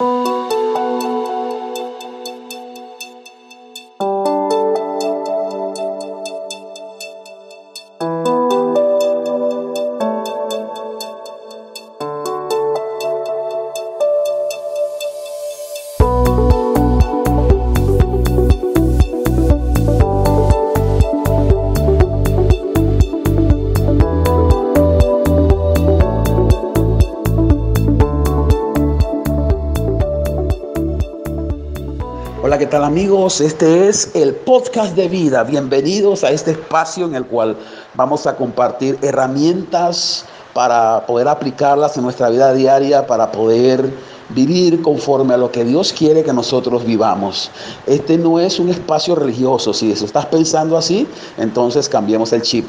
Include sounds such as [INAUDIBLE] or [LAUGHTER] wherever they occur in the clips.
Música ¿qué tal amigos? Este es el podcast de vida. Bienvenidos a este espacio en el cual vamos a compartir herramientas para poder aplicarlas en nuestra vida diaria, para poder vivir conforme a lo que Dios quiere que nosotros vivamos. Este no es un espacio religioso. Si estás pensando así, entonces cambiemos el chip.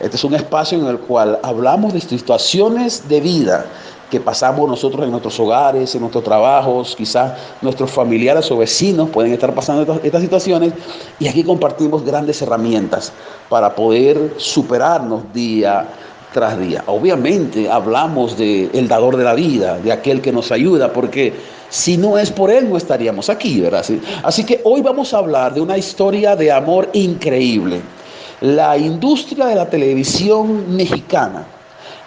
Este es un espacio en el cual hablamos de situaciones de vida que pasamos nosotros en nuestros hogares, en nuestros trabajos, quizás nuestros familiares o vecinos pueden estar pasando estas, situaciones y aquí compartimos grandes herramientas para poder superarnos día tras día. Obviamente hablamos del el dador de la vida, de aquel que nos ayuda, porque si no es por él no estaríamos aquí, ¿verdad? Así que hoy vamos a hablar de una historia de amor increíble. La industria de la televisión mexicana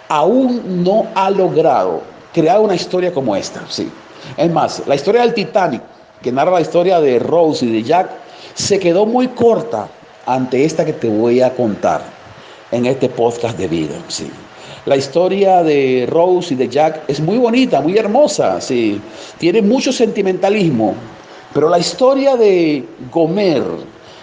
aún no ha logrado crear una historia como esta. Sí. Es más, la historia del Titanic, que narra la historia de Rose y de Jack, se quedó muy corta ante esta que te voy a contar en este podcast de vida. Sí. La historia de Rose y de Jack es muy bonita, muy hermosa, sí. Tiene mucho sentimentalismo, pero la historia de Gomer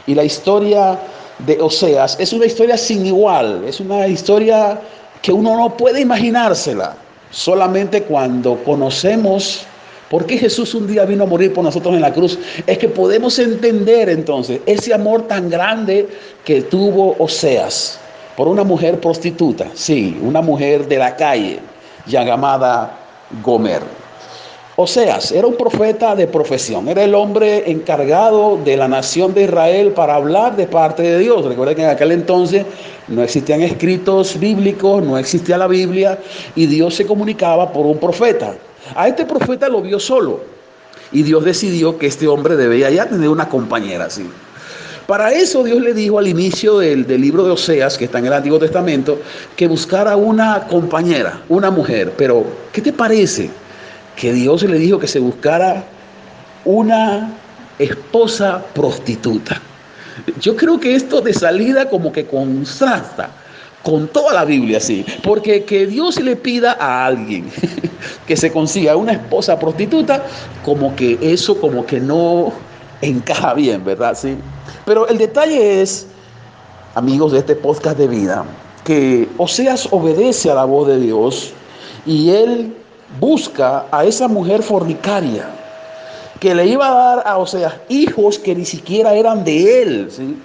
y la historia de Oseas es una historia sin igual, es una historia que uno no puede imaginársela. Solamente cuando conocemos por qué Jesús un día vino a morir por nosotros en la cruz, es que podemos entender entonces ese amor tan grande que tuvo Oseas por una mujer prostituta, sí, una mujer de la calle llamada Gomer. Oseas era un profeta de profesión, era el hombre encargado de la nación de Israel para hablar de parte de Dios. Recuerden que en aquel entonces no existían escritos bíblicos, no existía la Biblia y Dios se comunicaba por un profeta. A este profeta lo vio solo y Dios decidió que este hombre debía ya tener una compañera así. Para eso Dios le dijo al inicio del, del, libro de Oseas, que está en el Antiguo Testamento, que buscara una compañera, una mujer. Pero, ¿qué te parece? que Dios le dijo que se buscara una esposa prostituta. Yo creo que esto de salida como que contrasta con toda la Biblia, sí, porque que Dios le pida a alguien [LAUGHS] que se consiga una esposa prostituta, como que eso como que no encaja bien, ¿verdad? Sí. Pero el detalle es, amigos de este podcast de vida, que Oseas obedece a la voz de Dios y él busca a esa mujer fornicaria que le iba a dar a Oseas hijos que ni siquiera eran de él, ¿sí?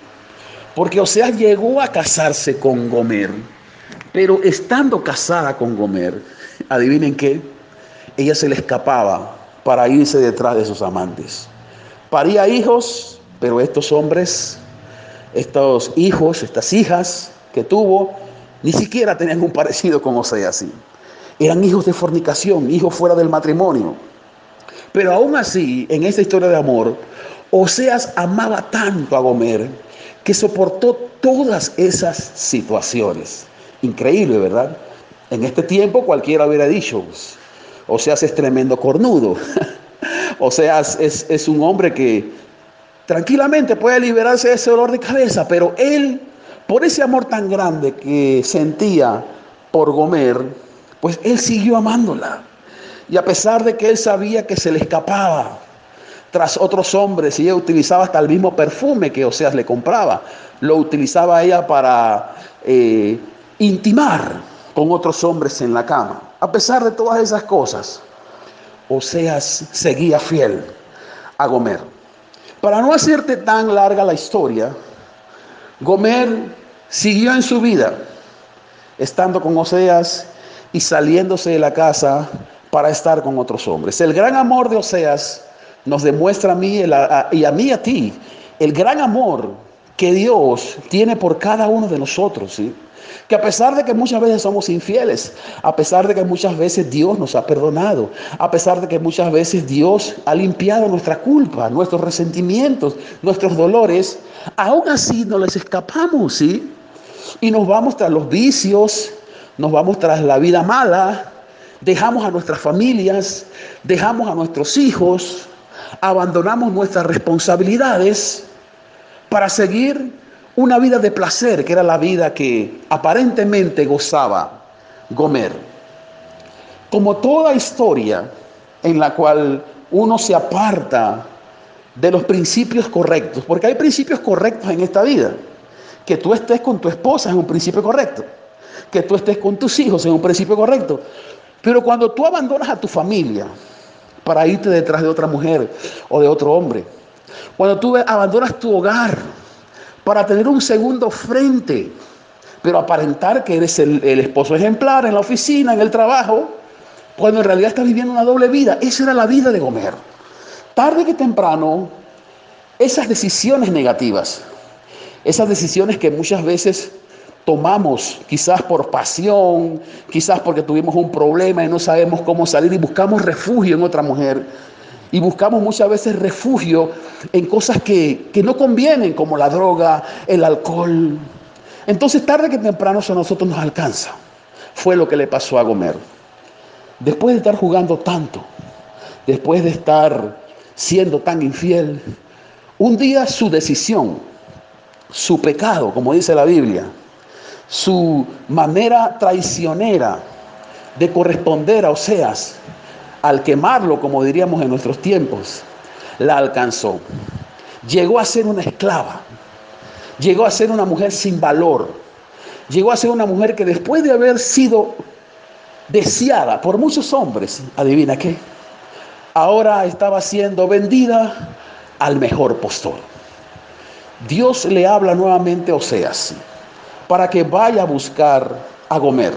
Porque Oseas llegó a casarse con Gomer, pero estando casada con Gomer, adivinen qué, ella se le escapaba para irse detrás de sus amantes. Paría hijos, pero estos hombres, estos hijos, estas hijas que tuvo, ni siquiera tenían un parecido con Oseas. Eran hijos de fornicación, hijos fuera del matrimonio. Pero aún así, en esta historia de amor, Oseas amaba tanto a Gomer que soportó todas esas situaciones. Increíble, ¿verdad? En este tiempo cualquiera hubiera dicho, Oseas es tremendo cornudo. [LAUGHS] Oseas es, es un hombre que tranquilamente puede liberarse de ese dolor de cabeza, pero él, por ese amor tan grande que sentía por Gomer, pues él siguió amándola. Y a pesar de que él sabía que se le escapaba tras otros hombres y ella utilizaba hasta el mismo perfume que Oseas le compraba, lo utilizaba ella para eh, intimar con otros hombres en la cama. A pesar de todas esas cosas, Oseas seguía fiel a Gomer. Para no hacerte tan larga la historia, Gomer siguió en su vida, estando con Oseas y saliéndose de la casa para estar con otros hombres. El gran amor de Oseas nos demuestra a mí y a mí a ti el gran amor que Dios tiene por cada uno de nosotros. ¿sí? Que a pesar de que muchas veces somos infieles, a pesar de que muchas veces Dios nos ha perdonado, a pesar de que muchas veces Dios ha limpiado nuestra culpa, nuestros resentimientos, nuestros dolores, aún así no les escapamos, ¿sí? Y nos vamos tras los vicios, nos vamos tras la vida mala, dejamos a nuestras familias, dejamos a nuestros hijos, abandonamos nuestras responsabilidades para seguir una vida de placer, que era la vida que aparentemente gozaba Gomer. Como toda historia en la cual uno se aparta de los principios correctos, porque hay principios correctos en esta vida. Que tú estés con tu esposa es un principio correcto. Que tú estés con tus hijos es un principio correcto. Pero cuando tú abandonas a tu familia para irte detrás de otra mujer o de otro hombre, cuando tú abandonas tu hogar, para tener un segundo frente, pero aparentar que eres el, esposo ejemplar en la oficina, en el trabajo, cuando en realidad estás viviendo una doble vida. Esa era la vida de Gomer. Tarde que temprano, esas decisiones negativas, esas decisiones que muchas veces tomamos, quizás por pasión, quizás porque tuvimos un problema y no sabemos cómo salir y buscamos refugio en otra mujer, y buscamos muchas veces refugio en cosas que, no convienen, como la droga, el alcohol. Entonces, tarde que temprano eso a nosotros nos alcanza. Fue lo que le pasó a Gomer. Después de estar jugando tanto, después de estar siendo tan infiel, un día su decisión, su pecado, como dice la Biblia, su manera traicionera de corresponder a Oseas, al quemarlo, como diríamos en nuestros tiempos, la alcanzó. Llegó a ser una esclava. Llegó a ser una mujer sin valor. Llegó a ser una mujer que después de haber sido deseada por muchos hombres, adivina qué, ahora estaba siendo vendida al mejor postor. Dios le habla nuevamente a Oseas para que vaya a buscar a Gomer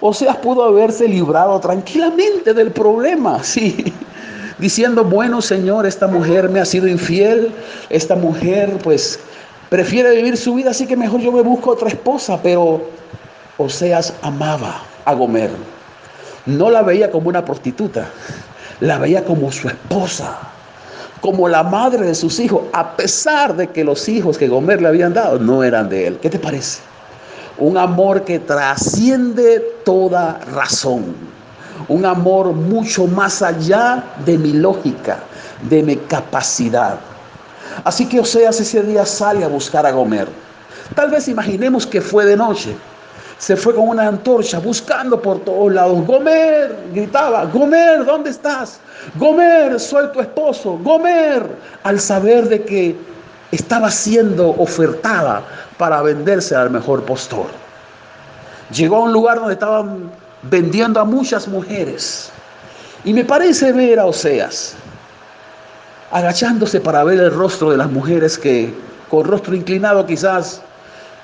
o sea, pudo haberse librado tranquilamente del problema, [LAUGHS] sí. Diciendo, bueno Señor, esta mujer me ha sido infiel, esta mujer pues prefiere vivir su vida, así que mejor yo me busco otra esposa, pero Oseas amaba a Gomer. No la veía como una prostituta, la veía como su esposa, como la madre de sus hijos, a pesar de que los hijos que Gomer le habían dado no eran de él. ¿Qué te parece? Un amor que trasciende toda razón, un amor mucho más allá de mi lógica, de mi capacidad. Así que Oseas ese día sale a buscar a Gomer. Tal vez imaginemos que fue de noche. Se fue con una antorcha buscando por todos lados. Gomer, gritaba, Gomer, ¿dónde estás? Gomer, soy tu esposo. Gomer, al saber de que estaba siendo ofertada para venderse al mejor postor. Llegó a un lugar donde estaban vendiendo a muchas mujeres. Y me parece ver a Oseas agachándose para ver el rostro de las mujeres que con rostro inclinado quizás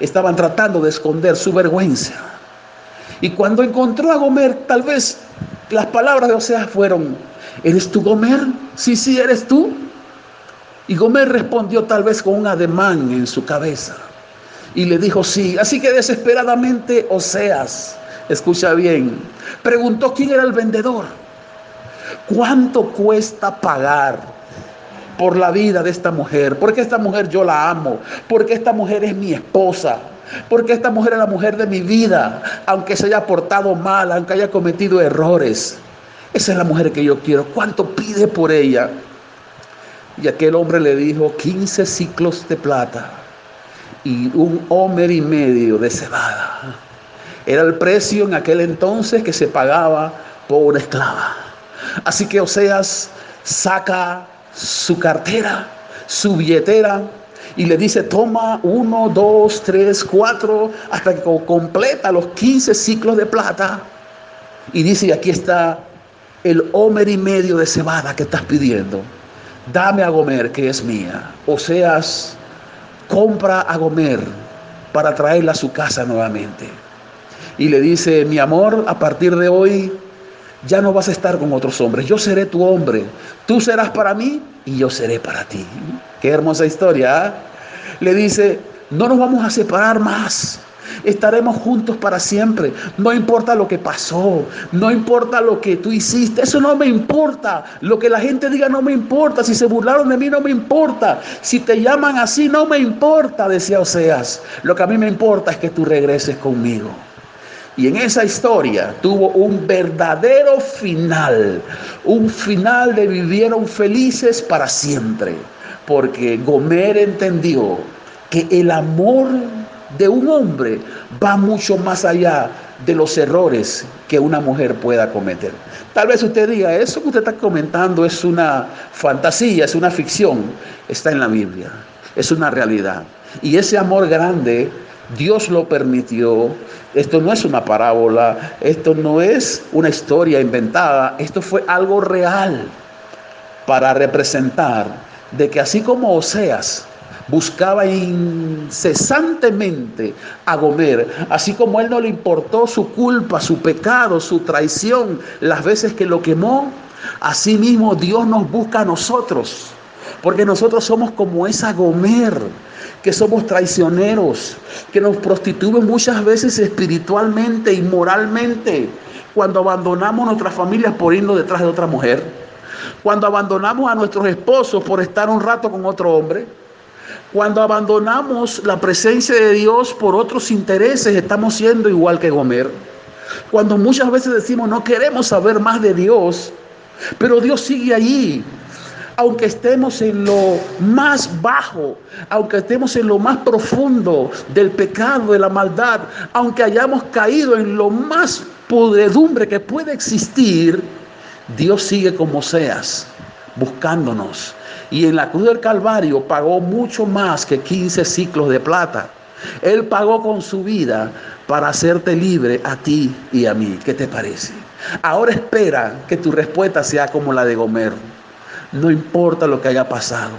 estaban tratando de esconder su vergüenza. Y cuando encontró a Gomer, tal vez las palabras de Oseas fueron, ¿eres tú Gomer? Sí, sí, eres tú. Y Gomer respondió tal vez con un ademán en su cabeza. Y le dijo, sí. Así que desesperadamente Oseas, escucha bien, preguntó quién era el vendedor. ¿Cuánto cuesta pagar por la vida de esta mujer? Porque esta mujer yo la amo. Porque esta mujer es mi esposa. Porque esta mujer es la mujer de mi vida. Aunque se haya portado mal, aunque haya cometido errores. Esa es la mujer que yo quiero. ¿Cuánto pide por ella? Y aquel hombre le dijo, 15 ciclos de plata y un homer y medio de cebada. Era el precio en aquel entonces que se pagaba por una esclava. Así que Oseas saca su cartera, su billetera y le dice, toma uno, dos, tres, cuatro, hasta que completa los 15 ciclos de plata. Y dice, aquí está el homer y medio de cebada que estás pidiendo dame a Gomer que es mía. Oseas compra a Gomer para traerla a su casa nuevamente. Y le dice, mi amor, a partir de hoy ya no vas a estar con otros hombres. Yo seré tu hombre. Tú serás para mí y yo seré para ti. Qué hermosa historia. ¿ah? Le dice, no nos vamos a separar más. Estaremos juntos para siempre. No importa lo que pasó, no importa lo que tú hiciste, eso no me importa. Lo que la gente diga no me importa. Si se burlaron de mí no me importa. Si te llaman así no me importa, decía Oseas. Lo que a mí me importa es que tú regreses conmigo. Y en esa historia tuvo un verdadero final, un final de vivieron felices para siempre, porque Gomer entendió que el amor de un hombre va mucho más allá de los errores que una mujer pueda cometer. Tal vez usted diga, eso que usted está comentando es una fantasía, es una ficción, está en la Biblia, es una realidad. Y ese amor grande, Dios lo permitió. Esto no es una parábola, esto no es una historia inventada, esto fue algo real para representar de que así como Oseas buscaba incesantemente a Gomer, así como él no le importó su culpa, su pecado, su traición, las veces que lo quemó, así mismo Dios nos busca a nosotros, porque nosotros somos como esa Gomer, que somos traicioneros, que nos prostituyen muchas veces espiritualmente y moralmente, cuando abandonamos nuestras familias por irnos detrás de otra mujer, cuando abandonamos a nuestros esposos por estar un rato con otro hombre, cuando abandonamos la presencia de Dios por otros intereses, estamos siendo igual que Gomer. Cuando muchas veces decimos no queremos saber más de Dios, pero Dios sigue allí. Aunque estemos en lo más bajo, aunque estemos en lo más profundo del pecado, de la maldad, aunque hayamos caído en lo más podredumbre que puede existir, Dios sigue como seas, buscándonos, y en la cruz del Calvario pagó mucho más que 15 ciclos de plata. Él pagó con su vida para hacerte libre a ti y a mí. ¿Qué te parece? Ahora espera que tu respuesta sea como la de Gomer. No importa lo que haya pasado.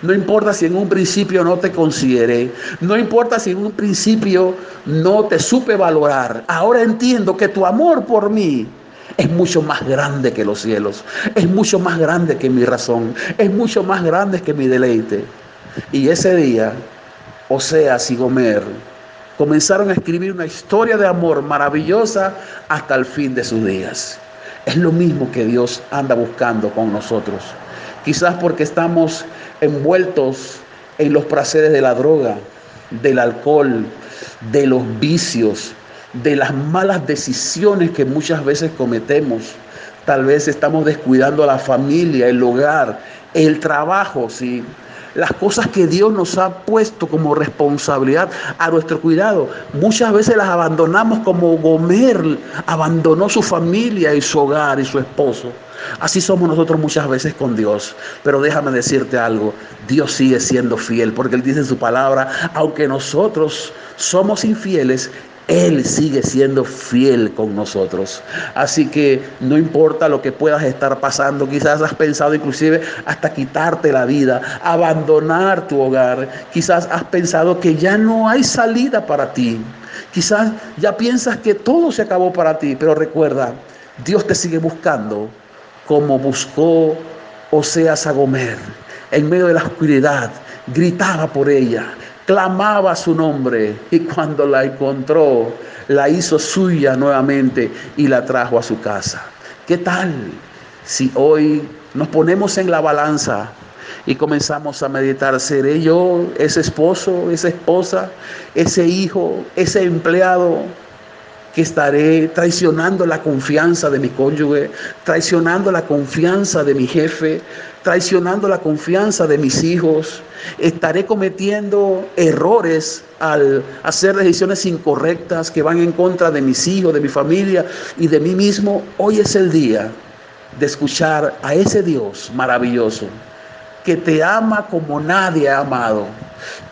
No importa si en un principio no te consideré. No importa si en un principio no te supe valorar. Ahora entiendo que tu amor por mí es mucho más grande que los cielos, es mucho más grande que mi razón, es mucho más grande que mi deleite. Y ese día, Oseas y Gomer comenzaron a escribir una historia de amor maravillosa hasta el fin de sus días. Es lo mismo que Dios anda buscando con nosotros. Quizás porque estamos envueltos en los placeres de la droga, del alcohol, de los vicios, de las malas decisiones que muchas veces cometemos. Tal vez estamos descuidando a la familia, el hogar, el trabajo, ¿sí? las cosas que Dios nos ha puesto como responsabilidad a nuestro cuidado. Muchas veces las abandonamos como Gomer abandonó su familia y su hogar y su esposo. Así somos nosotros muchas veces con Dios. Pero déjame decirte algo, Dios sigue siendo fiel porque Él dice en su palabra, aunque nosotros somos infieles, él sigue siendo fiel con nosotros. Así que no importa lo que puedas estar pasando, quizás has pensado inclusive hasta quitarte la vida, abandonar tu hogar, quizás has pensado que ya no hay salida para ti, quizás ya piensas que todo se acabó para ti, pero recuerda, Dios te sigue buscando como buscó Oseas a Gomer en medio de la oscuridad, gritaba por ella clamaba su nombre y cuando la encontró, la hizo suya nuevamente y la trajo a su casa. ¿Qué tal si hoy nos ponemos en la balanza y comenzamos a meditar, ¿seré yo ese esposo, esa esposa, ese hijo, ese empleado? que estaré traicionando la confianza de mi cónyuge, traicionando la confianza de mi jefe, traicionando la confianza de mis hijos, estaré cometiendo errores al hacer decisiones incorrectas que van en contra de mis hijos, de mi familia y de mí mismo. Hoy es el día de escuchar a ese Dios maravilloso que te ama como nadie ha amado,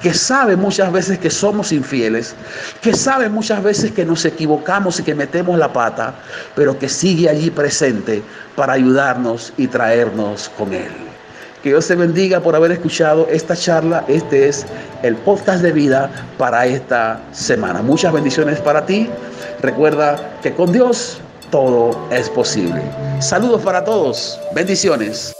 que sabe muchas veces que somos infieles, que sabe muchas veces que nos equivocamos y que metemos la pata, pero que sigue allí presente para ayudarnos y traernos con Él. Que Dios te bendiga por haber escuchado esta charla. Este es el podcast de vida para esta semana. Muchas bendiciones para ti. Recuerda que con Dios todo es posible. Saludos para todos. Bendiciones.